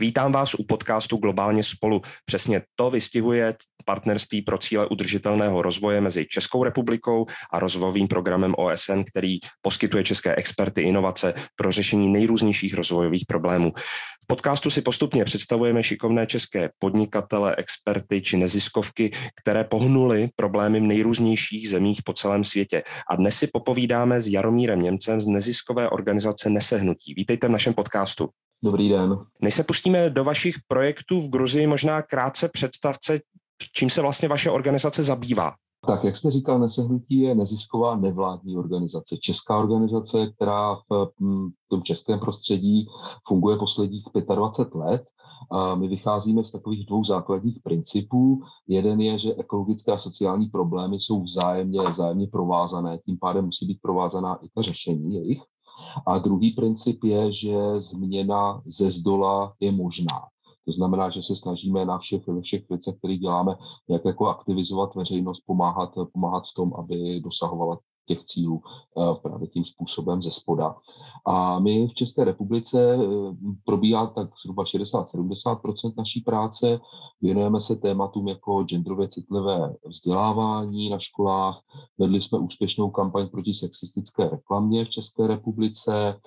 Vítám vás u podcastu Globálně spolu. Přesně to vystihuje partnerství pro cíle udržitelného rozvoje mezi Českou republikou a rozvojovým programem OSN, který poskytuje české experty inovace pro řešení nejrůznějších rozvojových problémů. V podcastu si postupně představujeme šikovné české podnikatele, experty či neziskovky, které pohnuly problémy v nejrůznějších zemích po celém světě. A dnes si popovídáme s Jaromírem Němcem z neziskové organizace Nesehnutí. Vítejte v našem podcastu. Dobrý den. Než se pustíme do vašich projektů v Gruzii, možná krátce představce, čím se vlastně vaše organizace zabývá. Tak, jak jste říkal, Nesehnutí je nezisková nevládní organizace. Česká organizace, která v hm, tom českém prostředí funguje posledních 25 let. A my vycházíme z takových dvou základních principů. Jeden je, že ekologické a sociální problémy jsou vzájemně, vzájemně provázané, tím pádem musí být provázaná i ta řešení jejich. A druhý princip je, že změna ze zdola je možná. To znamená, že se snažíme na všech, ve všech věcech, které děláme, jak jako aktivizovat veřejnost, pomáhat, pomáhat v tom, aby dosahovala těch cílů eh, právě tím způsobem ze spoda. A my v České republice eh, probíhá tak zhruba 60-70 naší práce. Věnujeme se tématům jako genderově citlivé vzdělávání na školách. Vedli jsme úspěšnou kampaň proti sexistické reklamě v České republice.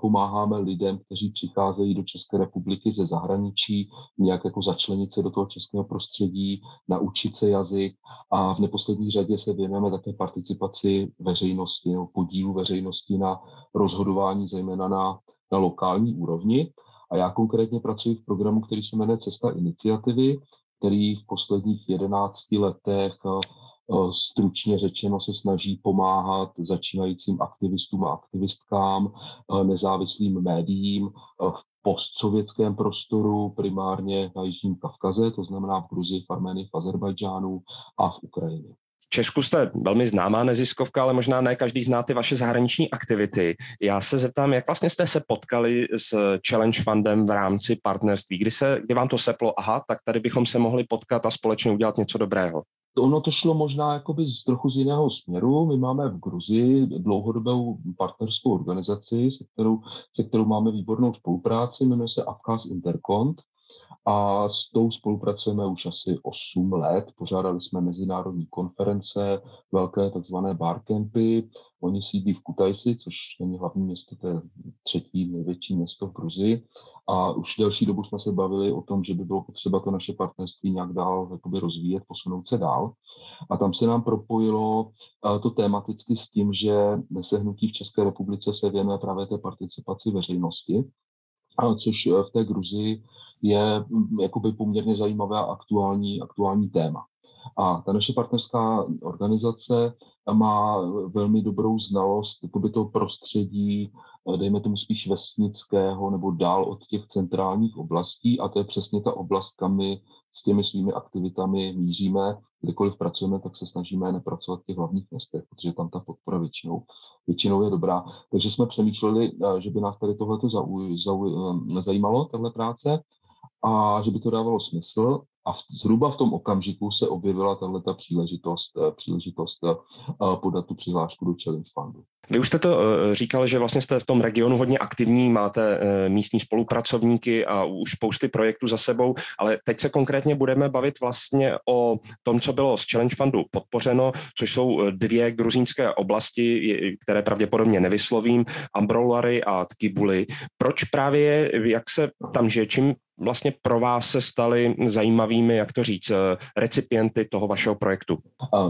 Pomáháme lidem, kteří přicházejí do České republiky ze zahraničí, nějak jako začlenit se do toho českého prostředí, naučit se jazyk a v neposlední řadě se věnujeme také participaci veřejnosti nebo podílu veřejnosti na rozhodování, zejména na, na lokální úrovni. A já konkrétně pracuji v programu, který se jmenuje Cesta iniciativy, který v posledních 11 letech eh, eh, stručně řečeno se snaží pomáhat začínajícím aktivistům a aktivistkám, eh, nezávislým médiím v postsovětském prostoru, primárně na Jižním Kavkaze, to znamená v Gruzii, v Armenii, v Azerbajdžánu a v Ukrajině. Česku jste velmi známá neziskovka, ale možná ne každý zná ty vaše zahraniční aktivity. Já se zeptám, jak vlastně jste se potkali s Challenge Fundem v rámci partnerství? Kdy, se, kdy vám to seplo, aha, tak tady bychom se mohli potkat a společně udělat něco dobrého? Ono to šlo možná jakoby z trochu z jiného směru. My máme v Gruzii dlouhodobou partnerskou organizaci, se kterou, se kterou máme výbornou spolupráci, jmenuje se Abkhaz Intercont a s tou spolupracujeme už asi 8 let. Pořádali jsme mezinárodní konference, velké takzvané barcampy. Oni sídlí v Kutajsi, což není hlavní město, to je třetí největší město v Gruzii. A už delší dobu jsme se bavili o tom, že by bylo potřeba to naše partnerství nějak dál jakoby rozvíjet, posunout se dál. A tam se nám propojilo to tematicky s tím, že nesehnutí v České republice se věnuje právě té participaci veřejnosti, což v té Gruzii je mm, jakoby poměrně zajímavé a aktuální, aktuální téma. A ta naše partnerská organizace má velmi dobrou znalost jakoby toho prostředí, dejme tomu spíš vesnického nebo dál od těch centrálních oblastí a to je přesně ta oblast, kam my s těmi svými aktivitami míříme. Kdykoliv pracujeme, tak se snažíme nepracovat v těch hlavních městech, protože tam ta podpora většinou, většinou je dobrá. Takže jsme přemýšleli, že by nás tady tohle zauj, zauj, zajímalo, tahle práce, a že by to dávalo smysl. A v, zhruba v tom okamžiku se objevila tato příležitost, eh, příležitost eh, podat tu přihlášku do Challenge Fundu. Vy už jste to eh, říkal, že vlastně jste v tom regionu hodně aktivní, máte místní spolupracovníky a už spousty projektů za sebou, ale teď se konkrétně budeme bavit vlastně o tom, co bylo z Challenge Fundu podpořeno, což jsou dvě gruzínské oblasti, které pravděpodobně nevyslovím, Ambrolary a Tkibuly. Proč právě, jak se tam žije, čím vlastně pro vás se staly zajímavými, jak to říct, eh, recipienty toho vašeho projektu?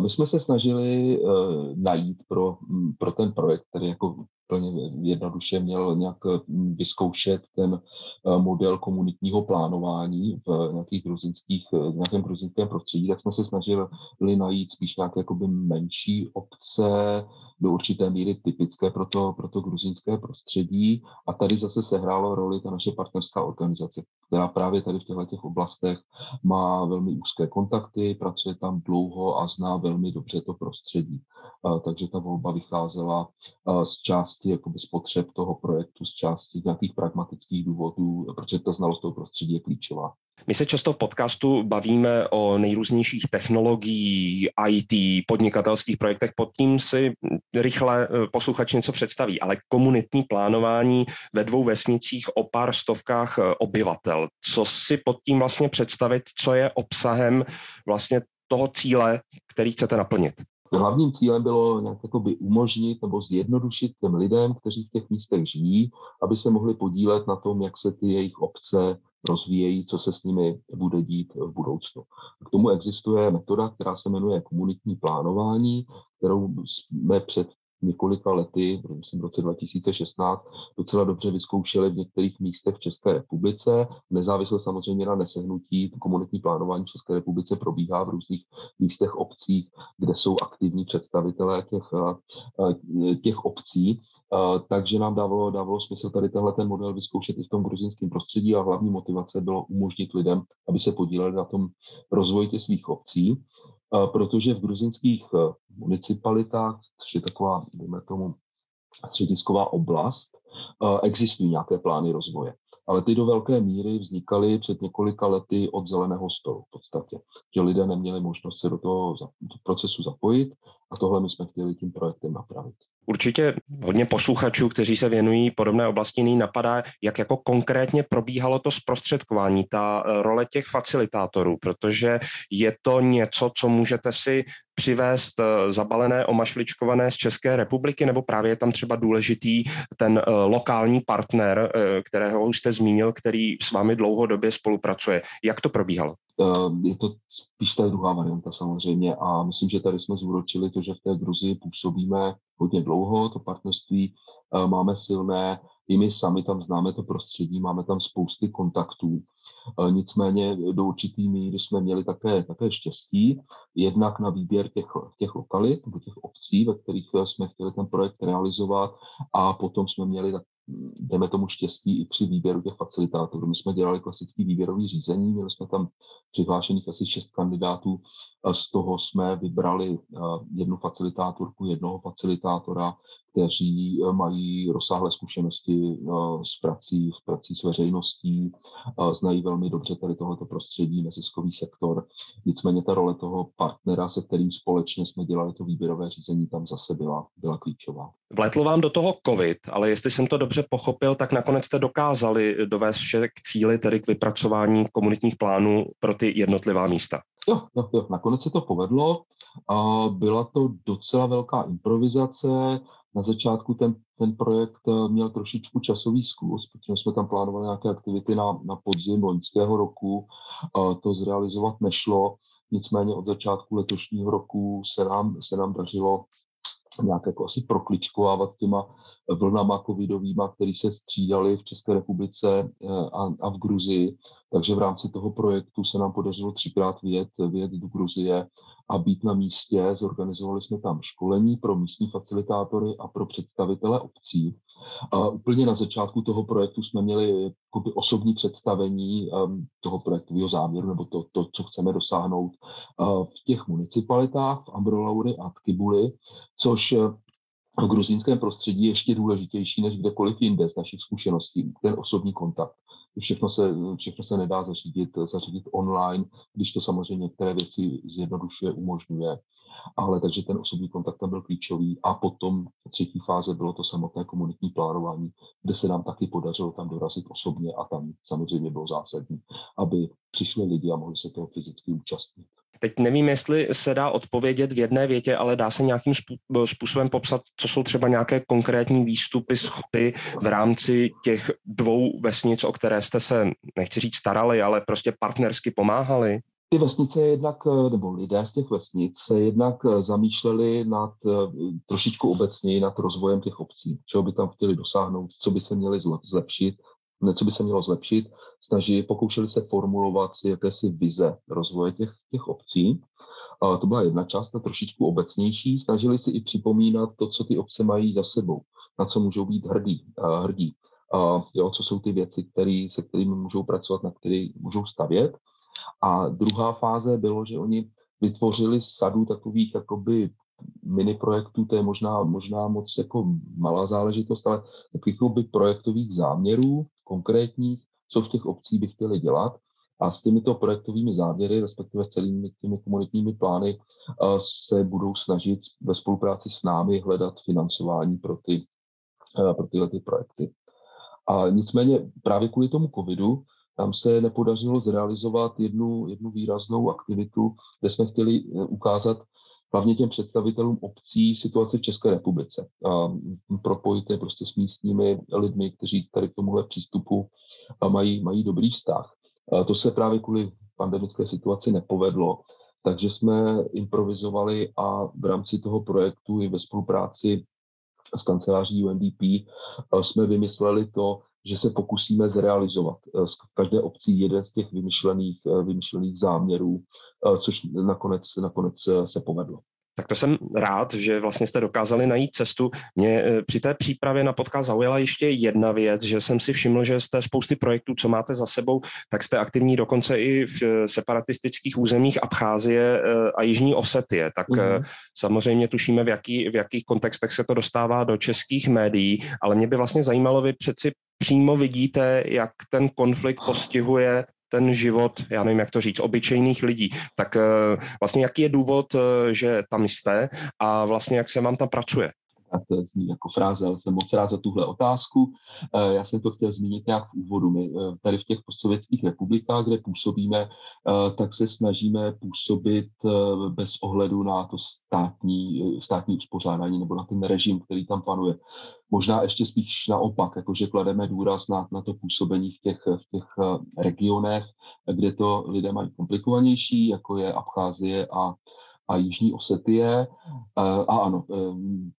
My jsme se snažili uh, najít pro, pro ten projekt, který jako plně jednoduše měl nějak mm, vyzkoušet ten uh, model komunitního plánování v nějakých gruzinských, v nějakém gruzinském prostředí, tak jsme se snažili najít spíš nějaké jakoby menší obce, do určité míry typické pro to, pro to gruzínské prostředí. A tady zase sehrálo roli ta naše partnerská organizace, která právě tady v těchto těch oblastech má velmi úzké kontakty, pracuje tam dlouho a zná velmi dobře to prostředí. Takže ta volba vycházela z části jakoby z potřeb toho projektu, z části nějakých pragmatických důvodů, protože ta znalost toho prostředí je klíčová. My se často v podcastu bavíme o nejrůznějších technologiích, IT, podnikatelských projektech, pod tím si rychle eh, posluchač něco představí, ale komunitní plánování ve dvou vesnicích o pár stovkách eh, obyvatel. Co si pod tím vlastně představit, co je obsahem vlastně toho cíle, který chcete naplnit? Hlavním cílem bylo nějak jakoby umožnit nebo zjednodušit těm lidem, kteří v těch místech žijí, aby se mohli podílet na tom, jak se ty jejich obce rozvíjejí, co se s nimi bude dít v budoucnu. K tomu existuje metoda, která se jmenuje komunitní plánování, kterou jsme před několika lety, v roce 2016, docela dobře vyzkoušeli v některých místech v České republice. Nezávisle samozřejmě na nesehnutí, komunitní plánování v České republice probíhá v různých místech obcí, kde jsou aktivní představitelé těch, eh, těch obcí. Eh, takže nám dávalo, dávalo smysl tady tenhle ten model vyzkoušet i v tom gruzinském prostředí a hlavní motivace bylo umožnit lidem, aby se podíleli na tom rozvoji těch svých obcí protože v gruzinských eh, municipalitách, což je taková, dejme tomu, středisková oblast, eh, existují nějaké plány rozvoje. Ale ty do velké míry vznikaly před několika lety od zeleného stolu v podstatě, že lidé neměli možnost se do toho procesu zapojit a tohle my jsme chtěli tím projektem napravit. Určitě hodně posluchačů, kteří se věnují podobné oblasti, nyní napadá, jak jako konkrétně probíhalo to zprostředkování, ta eh, role těch facilitátorů, protože je to něco, co můžete si přivést eh, zabalené, omašličkované z České republiky, nebo právě je tam třeba důležitý ten eh, lokální partner, kterého už jste zmínil, který s vámi dlouhodobě spolupracuje. Jak to probíhalo? Je to spíš ta druhá varianta samozřejmě a myslím, že tady jsme zúročili to, že v té Gruzii působíme hodně dlouho, to partnerství eh, máme silné, i my sami tam známe to prostředí, máme tam spousty kontaktů. Eh, nicméně do určitý míry jsme měli také, také štěstí, jednak na výběr těch, těch lokalit nebo těch obcí, ve kterých eh, jsme chtěli ten projekt realizovat a potom jsme měli tak jdeme tomu štěstí i při výběru těch facilitátorů. My jsme dělali klasický výběrový řízení, měli jsme tam přihlášených asi šest kandidátů, z toho jsme vybrali jednu facilitátorku, jednoho facilitátora, kteří eh, mají rozsáhlé zkušenosti eh, s prací, s prací s veřejností, znají velmi dobře tady tohleto prostředí, neziskový sektor. Nicméně ta role toho partnera, se kterým společně jsme dělali to výběrové řízení, tam zase byla, byla klíčová. Vletl vám do toho COVID, ale jestli jsem to dobře pochopil, tak nakonec jste dokázali dovést vše k cíli, tedy k vypracování komunitních plánů pro ty jednotlivá místa. Jo, jo, jo, nakonec se to povedlo. Byla to docela velká improvizace. Na začátku ten, ten projekt eh, měl trošičku časový zkus, protože jsme tam plánovali nějaké aktivity na, na podzim loňského roku. To zrealizovat nešlo. Nicméně od začátku letošního roku se nám, se nám dařilo nějak jako asi prokličkovávat těma vlnama covidovýma, které se střídaly v České republice eh, a, a v Gruzii. Takže v rámci toho projektu se nám podařilo třikrát vyjet, vyjet do Gruzie a být na místě. Zorganizovali jsme tam školení pro místní facilitátory a pro představitele obcí. A úplně na začátku toho projektu jsme měli osobní představení um, toho projektového záměru nebo to, to, co chceme dosáhnout uh, v těch municipalitách, v Ambrolauri a Tkibuli, což uh, v gruzínském prostředí je ještě důležitější než kdekoliv jinde z našich zkušeností, ten osobní kontakt. Všechno se, všechno se nedá zařídit, zařídit online, když to samozřejmě některé věci zjednodušuje, umožňuje. Ale takže ten osobní kontakt tam byl klíčový. A potom třetí fáze bylo to samotné komunitní plánování, kde se nám taky podařilo tam dorazit osobně a tam samozřejmě bylo zásadní, aby přišli lidi a mohli se toho fyzicky účastnit. Teď nevím, jestli se dá odpovědět v jedné větě, ale dá se nějakým způsobem popsat, co jsou třeba nějaké konkrétní výstupy, schody v rámci těch dvou vesnic, o které jste se, nechci říct starali, ale prostě partnersky pomáhali? Ty vesnice jednak, nebo lidé z těch vesnic se jednak zamýšleli nad trošičku obecněji nad rozvojem těch obcí, čeho by tam chtěli dosáhnout, co by se měli zlepšit, co by se mělo zlepšit, snaží, pokoušeli se formulovat si jakési vize rozvoje těch, těch obcí. A to byla jedna část, ta trošičku obecnější. Snažili si i připomínat to, co ty obce mají za sebou, na co můžou být hrdí. hrdí. A, jo, co jsou ty věci, který, se kterými můžou pracovat, na které můžou stavět. A druhá fáze bylo, že oni vytvořili sadu takových jakoby mini projektů, to je možná, možná moc jako malá záležitost, ale takových projektových záměrů konkrétních, co v těch obcích by chtěli dělat A s těmito projektovými závěry, respektive s celými těmi komunitními plány, se budou snažit ve spolupráci s námi hledat financování pro, ty, pro tyhle ty projekty. A nicméně právě kvůli tomu covidu tam se nepodařilo zrealizovat jednu, jednu výraznou aktivitu, kde jsme chtěli eh, ukázat hlavně těm představitelům obcí situaci v České republice. Propojit je prostě s místními lidmi, kteří tady k tomuhle přístupu mají, mají dobrý vztah. To se právě kvůli pandemické situaci nepovedlo, takže jsme improvizovali a v rámci toho projektu i ve spolupráci s kanceláří UNDP jsme vymysleli to, že se pokusíme zrealizovat v každé obci jeden z těch vymyšlených, vymyšlených záměrů, což nakonec, nakonec se povedlo. Tak to jsem rád, že vlastně jste dokázali najít cestu. Mě eh, při té přípravě na podcast zaujala ještě jedna věc, že jsem si všiml, že z té spousty projektů, co máte za sebou, tak jste aktivní dokonce i v eh, separatistických územích Abcházie eh, a Jižní Osetie. Tak mm-hmm. samozřejmě tušíme, v, jaký, v jakých kontextech se to dostává do českých médií, ale mě by vlastně zajímalo, vy přeci přímo vidíte, jak ten konflikt postihuje ten život, já nevím, jak to říct, obyčejných lidí. Tak eh, vlastně jaký je důvod, eh, že tam jste a vlastně jak se vám tam pracuje? A to zní jako fráze, ale jsem moc rád za tuhle otázku. Eh, já jsem to chtěl zmínit nějak v úvodu. My tady v těch postsovětských republikách, kde působíme, tak se snažíme působit bez ohledu na to státní, státní uspořádání nebo na ten režim, který tam panuje možná ještě spíš naopak, jakože klademe důraz na, na to působení v těch, v těch eh, regionech, kde to lidé mají komplikovanější, jako je Abcházie a, a Jižní Osetie. Eh, a ano, eh,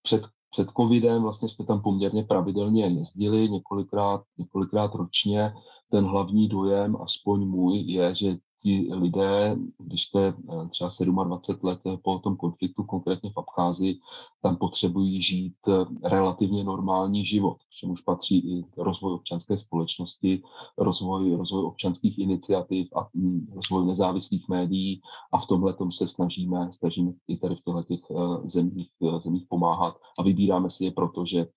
před, před covidem vlastně jsme tam poměrně pravidelně jezdili několikrát, několikrát ročně. Ten hlavní dojem, aspoň můj, je, že ti lidé, když jste eh, třeba 27 let eh, po tom konfliktu, konkrétně v Abcházii, tam potřebují žít eh, relativně normální život, čemuž patří i rozvoj občanské společnosti, rozvoj, rozvoj občanských iniciativ a mm, rozvoj nezávislých médií. A v tomhle tom se snažíme, snažíme i tady v těchto těch zemích, zemích pomáhat. A vybíráme si je proto, že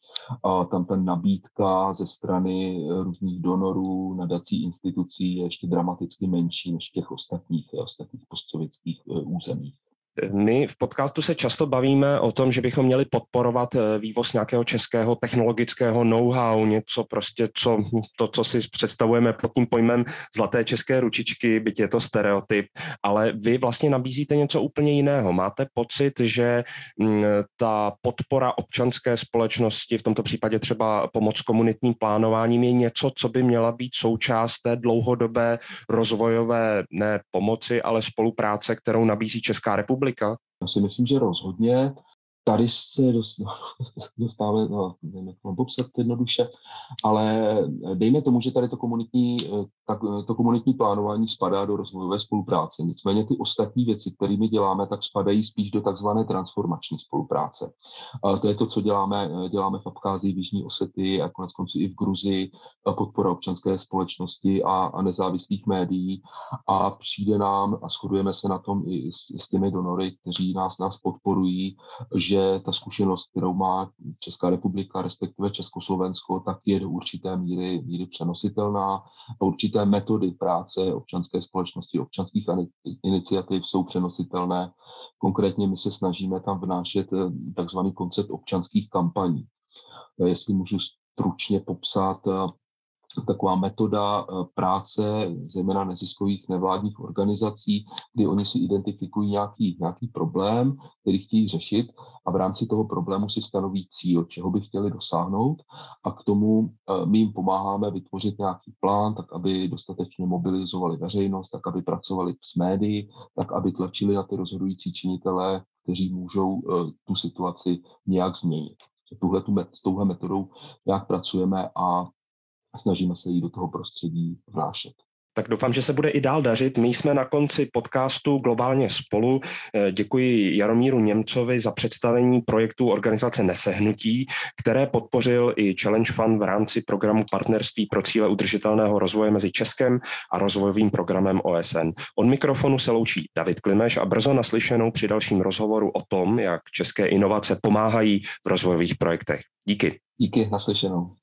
tam ta nabídka ze strany různých donorů, nadací, institucí je ještě dramaticky menší než těch ostatních, ostatních postsovětských eh, územích. My v podcastu se často bavíme o tom, že bychom měli podporovat eh, vývoz nějakého českého technologického know-how, něco prostě, co, to, co si představujeme pod tím pojmem zlaté české ručičky, byť je to stereotyp, ale vy vlastně nabízíte něco úplně jiného. Máte pocit, že mm, ta podpora občanské společnosti, v tomto případě třeba pomoc komunitním plánováním, je něco, co by měla být součást té dlouhodobé rozvojové ne pomoci, ale spolupráce, kterou nabízí Česká republika? Republika? Já si myslím, že rozhodně tady se dostáváme, no, nevím, jak popsat jednoduše, ale dejme tomu, že tady to komunitní, tak, to komunitní plánování spadá do rozvojové spolupráce. Nicméně ty ostatní věci, kterými děláme, tak spadají spíš do takzvané transformační spolupráce. To je to, co děláme, děláme v Abcházii, v Jižní Osety a konec konců i v Gruzii, podpora občanské společnosti a, a nezávislých médií. A přijde nám a shodujeme se na tom i s, s těmi donory, kteří nás, nás podporují, že že ta zkušenost, kterou má Česká republika, respektive Československo, tak je do určité míry, míry přenositelná a určité metody práce občanské společnosti, občanských iniciativ jsou přenositelné. Konkrétně my se snažíme tam vnášet eh, takzvaný koncept občanských kampaní. Eh, jestli můžu stručně popsat, eh, taková metoda eh, práce, zejména neziskových nevládních organizací, kdy oni si identifikují nějaký, nějaký problém, který chtějí řešit a v rámci toho problému si stanoví cíl, čeho by chtěli dosáhnout a k tomu eh, my jim pomáháme vytvořit nějaký plán, tak aby dostatečně mobilizovali veřejnost, tak aby pracovali s médií, tak aby tlačili na ty rozhodující činitele, kteří můžou eh, tu situaci nějak změnit. Tuhle, tu, s touhle metodou nějak pracujeme a snažíme se jí do toho prostředí vnášet. Tak doufám, že se bude i dál dařit. My jsme na konci podcastu Globálně spolu. Eh, děkuji Jaromíru Němcovi za představení projektu organizace Nesehnutí, které podpořil i Challenge Fund v rámci programu Partnerství pro cíle udržitelného rozvoje mezi Českem a rozvojovým programem OSN. Od mikrofonu se loučí David Klimeš a brzo naslyšenou při dalším rozhovoru o tom, jak české inovace pomáhají v rozvojových projektech. Díky. Díky, naslyšenou.